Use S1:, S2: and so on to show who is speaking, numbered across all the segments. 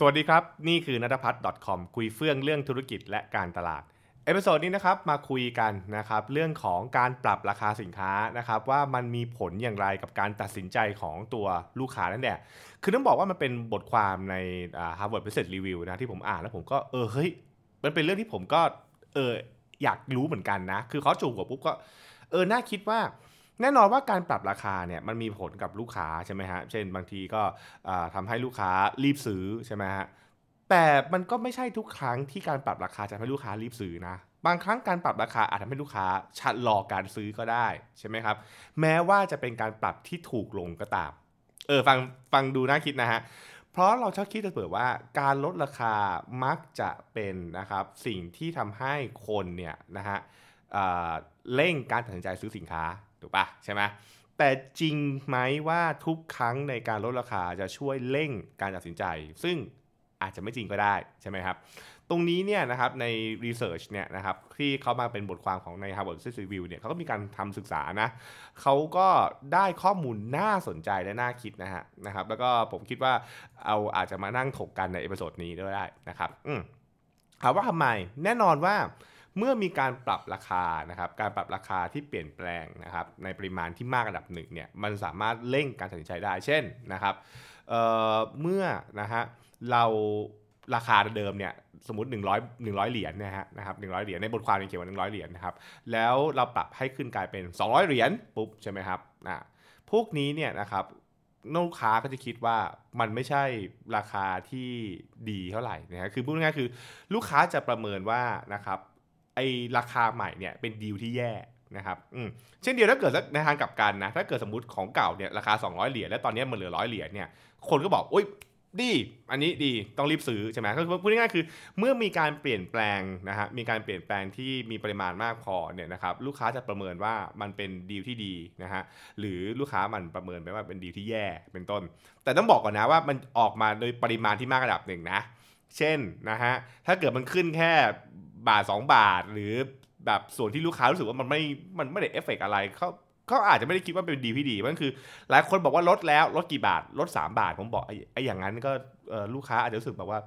S1: สวัสดีครับ นี่คือนัทพัฒน์ .com คุยเฟื่องเรื่องธุรกิจและการตลาด episode นี้นะครับมาคุยกันนะครับเรื่องของการปรับราคาสินค้านะครับว่ามันมีผลอย่างไรกับการตัดสินใจของตัวลูกค้านั่นแหละ คือต้องบอกว่ามันเป็นบทความใน Harvard Business Review นะที่ผมอ่านแล้วผมก็เออเฮ้ยมันเป็นเรื่องที่ผมก็เอออยากรู้เหมือนกันนะ คือเขาจูงหัวปุ๊บก็เออน่าคิดว่า แน่นอนว่าการปรับราคาเนี่ยมันมีผลกับลูกค้าใช่ไหมฮะ เช่นบางทีก็ทำให้ลูกค้ารีบซื้อใช่ไหมฮะ แต่มันก็ไม่ใช่ทุกครั้งที่การปรับราคาจะทำให้ลูกค้ารีบซื้อนะ บางครั้งการปรับราคาอาจทำให้ลูกค้าชะลอการซื้อก็ได้ใช่ไหมครับ แม้ว่าจะเป็นการปรับที่ถูกลงก็ตาม เออฟังฟังดูน่าคิดนะฮะเพราะเราชอบคิดเสมอว่าการลดราคามักจะเป็นนะครับสิ่งที่ทำให้คนเนี่ยนะฮะเร่งการตัดสินใจซื้อสินค้า ถูกปะใช่ไหมแต่จริงไหมว่าทุกครั้งในการลดราคาจะช่วยเร่งการตัดสินใจ ซึ่งอาจจะไม่จริงก็ได้ใช่ไหมครับ ตรงนี้เนี่ยนะครับใน research เนี่ยนะครับที่เขามาเป็นบทความของใน Harvard Business Review เนี่ยเขาก็มีการทำศึกษานะเขาก็ได้ข้อมูลน่าสนใจและน่าคิดนะฮะนะครับ แล้วก็ผมคิดว่าเอาอาจจะมานั่งถกกันใน episode นี้ด้วยได้นะครับอืมถามว่าทำไมแน่นอนว่า เมื่อมีการปรับราคานะครับการปรับราคาที่เปลี่ยนแปลงนะครับในปริมาณที่มากระดับหนึ่งเนี่ยมันสามารถเร่งการตัดสินใจได้เช่นนะครับเเมื่อนะฮะเราราคาเดิมเนี่ยสมมติ 100 100 เหรียญนะฮะนะครับ100 เหรียญในบทความเขียนว่า100 เหรียญนะครับแล้วเราปรับให้ขึ้นกลายเป็น 200 เหรียญปุ๊บใช่ไหมครับอ่าพวกนี้เนี่ยนะครับลูกค้าก็จะคิดว่ามันไม่ใช่ราคาที่ดีเท่าไหร่นะฮะคือพูดง่ายๆคือลูกค้าจะประเมินว่านะครับ ไอราคาใหม่เนี่ยเป็นดีลที่แย่นะครับอืมเช่นเดียวถ้าเกิดในทางกลับกันนะถ้าเกิดสมมติของเก่าเนี่ยราคา 200 เหรียญแล้วตอนนี้มันเหลือร้อยเหรียญเนี่ยคนก็บอกอุ้ยดีอันนี้ดีต้องรีบซื้อใช่ไหมก็พูดง่ายๆคือ เมื่อมีการเปลี่ยนแปลงนะฮะมีการเปลี่ยนแปลงที่มีปริมาณมากพอเนี่ยนะครับลูกค้าจะประเมินว่ามันเป็นดีลที่ดีนะฮะหรือลูกค้ามันประเมินไปว่าเป็นดีลที่แย่เป็นต้น แต่ต้องบอกก่อนนะว่ามันออกมาโดยปริมาณที่มากระดับหนึ่งนะเช่นนะฮะถ้าเกิดมันขึ้นแค่ บาท 2 บาท หรือแบบส่วนที่ลูกค้ารู้สึกว่ามันไม่มันไม่ได้เอฟเฟกอะไรเขาเขาอาจจะไม่ได้คิดว่าเป็นดีพี่ดีมันคือ หลายคนบอกว่าลดแล้วลดกี่บาทลด 3 บาทผมบอกไอ้อย่างนั้นก็ลูกค้าอาจจะรู้สึกแบบว่า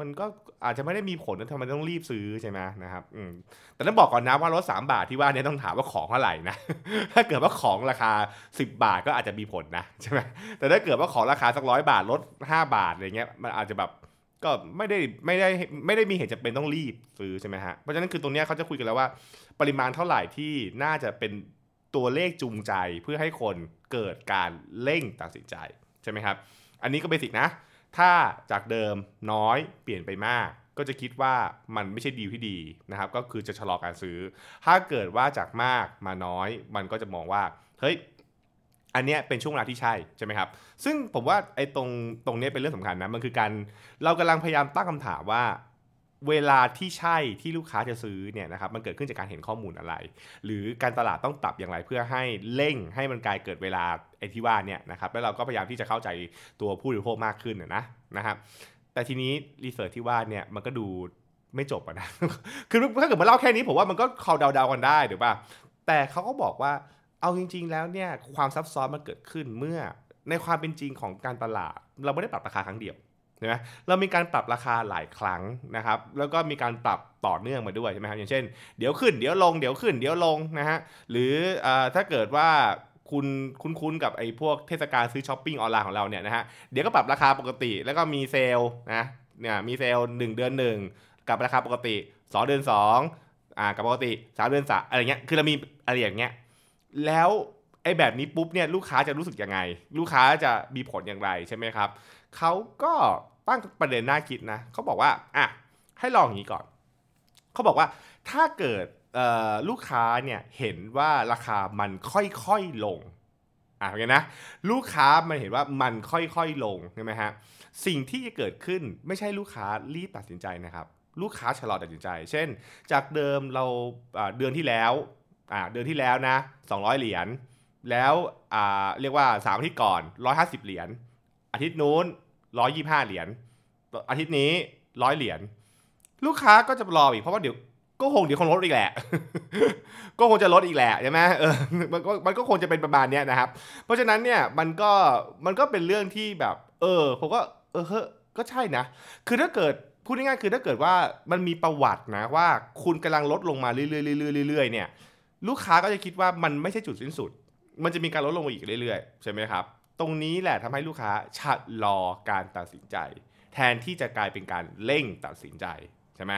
S1: มันก็อาจจะไม่ได้มีผลนะทำไมต้องรีบซื้อใช่ไหมนะครับแต่ต้องบอกก่อนนะว่าลด3บาทที่ว่าเนี่ยต้องถามว่าของเท่าไหร่นะถ้าเกิดว่าของราคา 10 บาทก็อาจจะมีผลนะใช่ไหมแต่ถ้าเกิดว่าของราคาสักร้อยบาทลด 5 บาทอะไรเงี้ยมันอาจจะแบบ ก็ไม่ได้ไม่ได้ไม่ได้มีเหตุจะเป็นต้องรีบซื้อใช่ไหมฮะ เพราะฉะนั้นคือตรงนี้เขาจะคุยกันแล้วว่า ปริมาณเท่าไหร่ที่น่าจะเป็นตัวเลขจูงใจเพื่อให้คนเกิดการเร่งตัดสินใจใช่ไหมครับ อันนี้ก็เบสิกนะ ถ้าจากเดิมน้อยเปลี่ยนไปมาก ก็จะคิดว่ามันไม่ใช่ดีที่ดีนะครับ ก็คือจะชะลอการซื้อ ถ้าเกิดว่าจากมากมาน้อย มันก็จะมองว่าเฮ้ย อันนี้เป็นช่วงเวลาที่ใช่ใช่ไหมครับ ซึ่งผมว่าไอ้ตรงตรงนี้เป็นเรื่องสำคัญนะ มันคือการเรากำลังพยายามตั้งคำถามว่า เวลาที่ใช่ที่ลูกค้าจะซื้อเนี่ยนะครับมันเกิดขึ้นจากการเห็นข้อมูลอะไร หรือการตลาดต้องปรับอย่างไรเพื่อให้เร่งให้มันกลายเกิดเวลาไอ้ที่ว่าเนี่ยนะครับแล้วเราก็พยายามที่จะเข้าใจตัวผู้บริโภคมากขึ้นนะนะครับแต่ทีนี้รีเสิร์ชที่ว่าเนี่ยมันก็ดูไม่จบนะ คือถ้าเกิดมาเล่าแค่นี้ผมว่ามันก็เขาเดาๆกันได้ถูกป่ะ แต่เขาก็บอกว่า เอาจริง ๆ แล้วเนี่ยความซับซ้อนมันเกิดขึ้นเมื่อในความเป็นจริงของการตลาด เราไม่ได้ปรับราคาครั้งเดียวนะเรามีการปรับราคาหลายครั้งนะครับ แล้วก็มีการปรับต่อเนื่องมาด้วยใช่ไหมครับอย่างเช่น เดี๋ยวขึ้นเดี๋ยวลงเดี๋ยวขึ้นเดี๋ยวลงนะฮะหรืออถ้าเกิดว่าคุณคุ้นๆกับไอ้พวกเทศกาลซื้อช้อปปิ้งออนไลน์ของเราเนี่ยนะฮะเดี๋ยวก็ปรับราคาปกติ แล้วก็มีเซลล์นะเนี่ยมีเซลล์หเดือน1กับราคาปกติ 2 เดือน2อ่ากับปกติ 3 เดือน3อะไรเงี้ยคือเรามีอะไรอย่างเงี้ย แล้วไอ้แบบนี้ปุ๊บเนี่ยลูกค้าจะรู้สึกยังไง ลูกค้าจะมีผลอย่างไรใช่ไหมครับเขาก็ตั้งประเด็นน่าคิดนะเขาบอกว่าอะให้ลองอย่างนี้ก่อนเขาบอกว่าถ้าเกิดลูกค้าเนี่ยเห็นว่าราคามันค่อยๆลงอะเห็นนะลูกค้ามันเห็นว่ามันค่อยๆลงใช่ไหมฮะสิ่งที่จะเกิดขึ้นไม่ใช่ลูกค้ารีบตัดสินใจนะครับ ลูกค้าชะลอตัดสินใจ เช่น จากเดิมเราเดือนที่แล้ว เดือนที่แล้วนะ 200 เหรียญแล้วเรียกว่า3อาทิตย์ก่อน 150 เหรียญอาทิตย์นู้น 125 เหรียญอาทิตย์นี้ 100 เหรียญลูกค้าก็จะรออีกเพราะว่าเดี๋ยวก็คงเดี๋ยวคงลดอีกแหละ ก็คงจะลดอีกแหละใช่ไหมเออมันก็มันก็คงจะเป็นประมาณนี้นะครับ เพราะฉะนั้นเนี่ยมันก็มันก็เป็นเรื่องที่แบบ เออผมก็เออเฮ้ก็ใช่นะ คือถ้าเกิดพูดง่ายๆคือถ้าเกิดว่ามันมีประวัตินะว่าคุณกำลังลดลงมาเรื่อยๆเรื่อยๆเรื่อยๆเนี่ย ลูกค้าก็จะคิดว่ามันไม่ใช่จุดสิ้นสุด มันจะมีการลดลงอีกเรื่อยๆ ใช่ไหมครับ ตรงนี้แหละทำให้ลูกค้าชะลอการตัดสินใจ แทนที่จะกลายเป็นการเร่งตัดสินใจใช่ไหม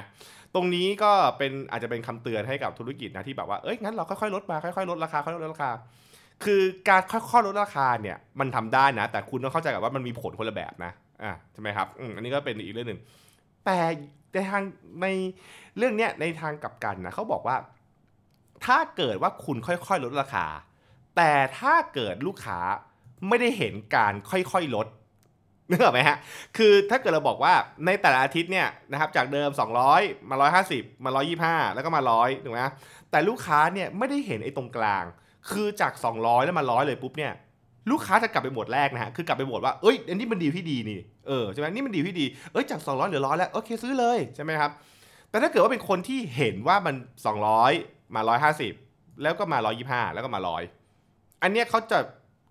S1: ตรงนี้ก็เป็นอาจจะเป็นคำเตือนให้กับธุรกิจนะที่แบบว่าเอ้ยงั้นเราค่อยๆลดมาค่อยๆลดราคาค่อยๆลดราคา คือการค่อยๆลดราคาเนี่ยมันทำได้นะ แต่คุณต้องเข้าใจกับว่ามันมีผลคนละแบบนะอ่าใช่ไหมครับอืมอันนี้ก็เป็นอีกเรื่องหนึ่งแต่ในทางในเรื่องเนี้ยในทางกลับกันนะเขาบอกว่า ถ้าเกิดว่าคุณค่อยๆลดราคา แต่ถ้าเกิดลูกค้าไม่ได้เห็นการค่อยๆลดนึกออกไหมฮะ คือถ้าเกิดเราบอกว่าในแต่ละอาทิตย์เนี่ยนะครับจากเดิม 200 มา 150 มา 125 แล้วก็มา 100ถูกไหมแต่ลูกค้าเนี่ยไม่ได้เห็นไอ้ตรงกลาง คือจาก 200 แล้วมา 100 เลยปุ๊บเนี่ยลูกค้าจะกลับไปหมดแรกนะฮะ คือกลับไปหมดว่า เอ้ย อันนี้มันดีที่ดีนี่ เออ ใช่ไหมนี่มันดีที่ดี เอ้ย จาก 200เหลือร้อยแล้ว โอเค ซื้อเลย ใช่ไหมครับ แต่ถ้าเกิดว่าเป็นคนที่เห็นว่ามัน 200 มา150แล้วก็มา125แล้วก็มา100อันเนี้ยเขาจะ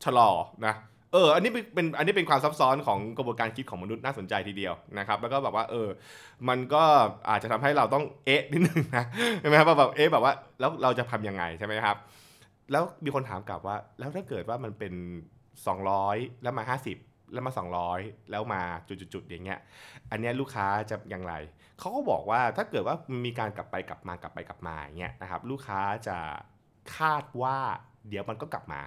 S1: ชะลอนะเออ อันนี้เป็น อันนี้เป็นความซับซ้อนของกระบวนการคิดของมนุษย์น่าสนใจทีเดียวนะครับ แล้วก็แบบว่า เออ มันก็อาจจะทำให้เราต้องเอ๊ะนิดนึงนะ ใช่ไหมครับแบบเอ๊ะแบบว่า แล้วเราจะทำยังไงใช่ไหมครับ แล้วมีคนถามกลับว่า แล้วถ้าเกิดว่ามันเป็น 200 แล้วมา 50 แล้วมา 200 แล้วมาจุดๆๆอย่างเงี้ย อันเนี้ยลูกค้าจะอย่างไร เขาก็บอกว่าถ้าเกิดว่ามีการกลับไปกลับมากลับไปกลับมาอย่างเงี้ยนะครับ ลูกค้าจะคาดว่าเดี๋ยวมันก็กลับมา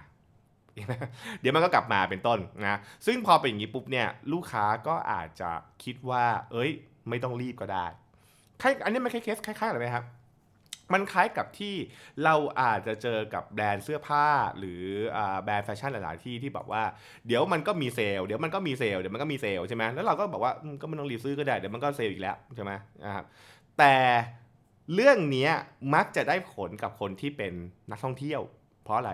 S1: เดี๋ยวมันก็กลับมาเป็นต้นนะ ซึ่งพอเป็นอย่างนี้ปุ๊บเนี่ยลูกค้าก็อาจจะคิดว่า เอ้ย ไม่ต้องรีบก็ได้คล้ายอันนี้มันคล้ายเคสคล้ายๆอะไรไหมครับ มันคล้ายกับที่เราอาจจะเจอกับแบรนด์เสื้อผ้า หรือแบรนด์แฟชั่นหลาย ๆ ที่ที่แบบว่าเดี๋ยวมันก็มีเซลล์เดี๋ยวมันก็มีเซลล์เดี๋ยวมันก็มีเซลล์ใช่ไหมแล้วเราก็บอกว่าก็ไม่ต้องรีบซื้อก็ได้เดี๋ยวมันก็เซลล์อีกแล้วใช่ไหมนะครับแต่เรื่องนี้มักจะได้ผลกับคนที่เป็นนักท่องเที่ยว เพราะอะไร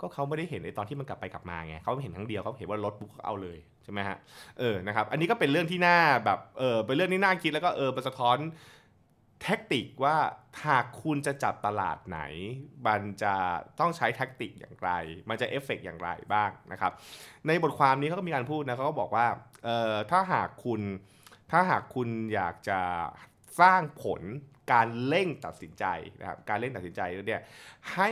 S1: ก็เขาไม่ได้เห็นในตอนที่มันกลับไปกลับมาไงเขาเห็นครั้งเดียวเขาเห็นว่าลดปุ๊บเขาเอาเลยใช่ไหมฮะเออนะครับอันนี้ก็เป็นเรื่องที่น่าแบบเออเป็นเรื่องที่น่าคิดแล้วก็เออมันสะท้อน tactic ว่าหากคุณจะจับตลาดไหน มันจะต้องใช้แท็กติกอย่างไร มันจะเอฟเฟกอย่างไรบ้างนะครับ ในบทความนี้เขาก็มีการพูดนะเขาก็บอกว่าเอ่อถ้าหากคุณถ้าหากคุณอยากจะสร้างผลการเร่งตัดสินใจนะครับการเร่งตัดสินใจเนี่ยให้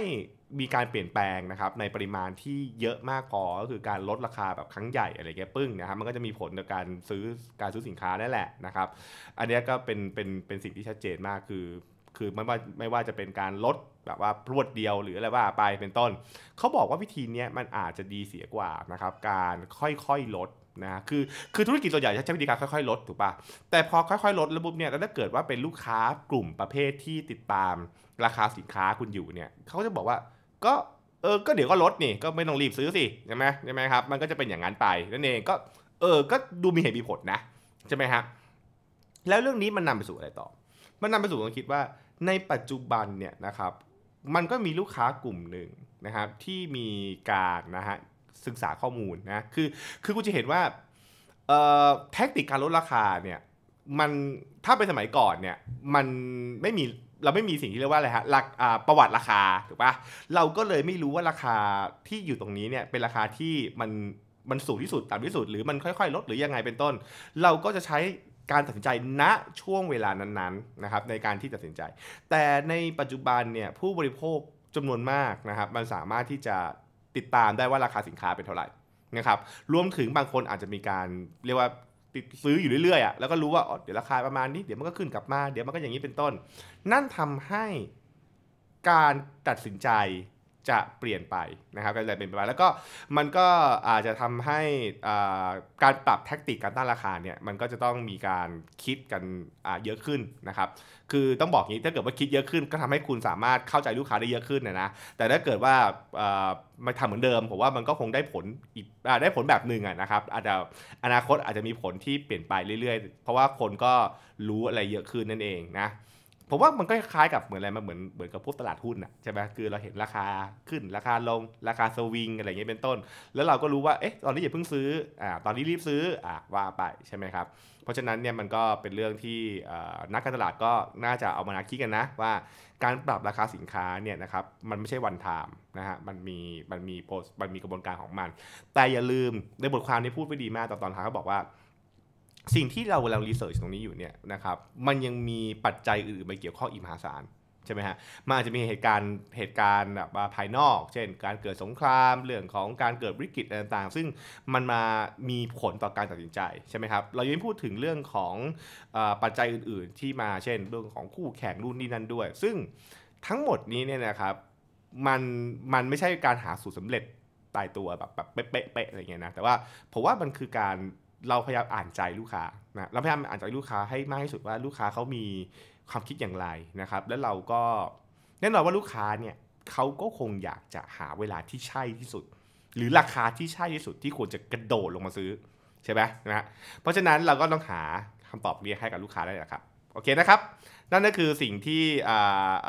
S1: มีการเปลี่ยนแปลงนะครับในปริมาณที่เยอะมากพอก็คือการลดราคาแบบครั้งใหญ่อะไรเงี้ยปึ้งนะครับมันก็จะมีผลในการซื้อการซื้อสินค้านั่นแหละนะครับอันนี้ก็เป็นเป็นเป็นสิ่งที่ชัดเจนมากคือ คือไม่ว่าไม่ว่าจะเป็นการลดแบบว่าพรวดเดียวหรืออะไรว่าไปเป็นต้น เขาบอกว่าวิธีนี้มันอาจจะดีเสียกว่านะครับการค่อยๆลดนะคือคือธุรกิจส่วนใหญ่จะใช้วิธีการค่อยๆ ลดถูกปะแต่พอค่อยๆ ลดแล้วปุ๊บเนี่ยแล้วถ้าเกิดว่าเป็นลูกค้ากลุ่มประเภทที่ติดตามราคาสินค้าคุณอยู่เนี่ยเขาก็จะบอกว่า ก็เออก็เดี๋ยวก็ลดนี่ก็ไม่ต้องรีบซื้อสิใช่ไหมใช่ไหมครับมันก็จะเป็นอย่างนั้นไปนั่นเองก็เออก็ดูมีเหตุมีผลนะใช่ไหมครับแล้วเรื่องนี้มันนำไปสู่อะไรต่อ มันนำไปสู่การคิดว่าในปัจจุบันเนี่ยนะครับ มันก็มีลูกค้ากลุ่มหนึ่งนะครับที่มีการนะฮะศึกษาข้อมูลนะคือคือกูจะเห็นว่าเอ่อแท็กติกการลดราคาเนี่ยมันถ้าเป็นสมัยก่อนเนี่ยมันไม่มี เราไม่มีสิ่งที่เรียกว่าอะไรฮะราอ่าประวัติราคาถูกปะเราก็เลยไม่รู้ว่าราคาที่อยู่ตรงนี้เนี่ยเป็นราคาที่มันมันสูงที่สุดต่ำที่สุด หรือมันค่อยๆ ลดหรือยังไงเป็นต้น เราก็จะใช้การตัดสินใจณช่วงเวลานั้นๆนะครับในการที่ตัดสินใจ แต่ในปัจจุบันเนี่ยผู้บริโภคจำนวนมากนะครับมันสามารถที่จะติดตามได้ว่าราคาสินค้าเป็นเท่าไหร่นะครับรวมถึงบางคนอาจจะมีการเรียกว่า ติดซื้ออยู่เรื่อยๆอะแล้วก็รู้ว่าเดี๋ยวราคาประมาณนี้เดี๋ยวมันก็ขึ้นกลับมาเดี๋ยวมันก็อย่างนี้เป็นต้น นั่นทำให้การตัดสินใจ จะเปลี่ยนไปนะครับก็เลยเป็นไปแล้วก็มันก็อาจจะทำให้การปรับแท็กติกการตั้งราคาเนี่ยมันก็จะต้องมีการคิดกันเยอะขึ้นนะครับคือต้องบอกงี้ถ้าเกิดว่าคิดเยอะขึ้นก็ทำให้คุณสามารถเข้าใจลูกค้าได้เยอะขึ้นนะนะแต่ถ้าเกิดว่าอ่าไม่ทำเหมือนเดิมผมว่ามันก็คงได้ผลอีกได้ผลแบบหนึ่งอะนะครับอาจจะอนาคตอาจจะมีผลที่เปลี่ยนไปเรื่อยๆ เพราะว่าคนก็รู้อะไรเยอะขึ้นนั่นเองนะ ผมว่ามันก็คล้ายกับเหมือนอะไรมาเหมือนเหมือนกับพวกตลาดหุ้นอะใช่ไหมคือเราเห็นราคาขึ้นราคาลงราคาสวิงอะไรเงี้ยเป็นต้น แล้วเราก็รู้ว่าเอ๊ะตอนนี้อย่าเพิ่งซื้ออ่าตอนนี้รีบซื้ออ่าว่าไปใช่ไหมครับเพราะฉะนั้นเนี่ยมันก็เป็นเรื่องที่นักการตลาดก็น่าจะเอามานักคิดกันนะว่าการปรับราคาสินค้าเนี่ยนะครับมันไม่ใช่วันไทม์นะฮะมันมีมันมีโปรมันมีกระบวนการของมัน แต่อย่าลืมในบทความนี้พูดไว้ดีมากตอนตอนท้ายเขาบอกว่า สิ่งที่เรากำลังรีเสิร์ชตรงนี้อยู่เนี่ยนะครับมันยังมีปัจจัยอื่นๆมาเกี่ยวข้องอีกมหาศาลใช่ไหมฮะมันอาจจะมีเหตุการณ์เหตุการณ์แบบภายนอก เช่น การเกิดสงครามเรื่องของการเกิดวิกฤตต่างๆ ซึ่งมันมามีผลต่อการตัดสินใจใช่ไหมครับเรายังไม่พูดถึงเรื่องของอปัจจัยอื่นๆ ที่มาเช่น เรื่องของคู่แข่งรุ่นนี้นั่นด้วย ซึ่งทั้งหมดนี้เนี่ยนะครับมันมันไม่ใช่การหาสูตรสำเร็จตายตัวแบบแบบเป๊ะๆอะไรเงี้ยนะแต่ว่าผมว่ามันคือการ เราพยายามอ่านใจลูกค้านะเราพยายามอ่านใจลูกค้าให้มากที่สุดว่าลูกค้าเขามีความคิดอย่างไรนะครับ แล้วเราก็แน่นอนว่าลูกค้าเนี่ยเขาก็คงอยากจะหาเวลาที่ใช่ที่สุด หรือราคาที่ใช่ที่สุดที่ควรจะกระโดดลงมาซื้อใช่ไหมนะฮะเพราะฉะนั้นเราก็ต้องหาคำตอบนี้ให้กับลูกค้าได้แหละครับ โอเคนะครับ นั่นก็คือสิ่งที่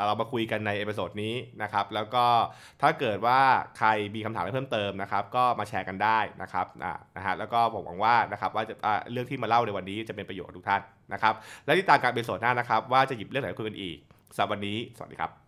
S1: เรามาคุยกันใน episode นี้นะครับ แล้วก็ถ้าเกิดว่าใครมีคำถามอะไรเพิ่มเติมนะครับ ก็มาแชร์กันได้นะครับนะฮะแล้วก็ผมหวังว่านะครับว่าจะเรื่องที่มาเล่าในวันนี้จะเป็นประโยชน์กับทุกท่านนะครับ และติดตามการ episode หน้านะครับ ว่าจะหยิบเรื่องไหนมาคุยกันอีกสำหรับวันนี้ สวัสดีครับ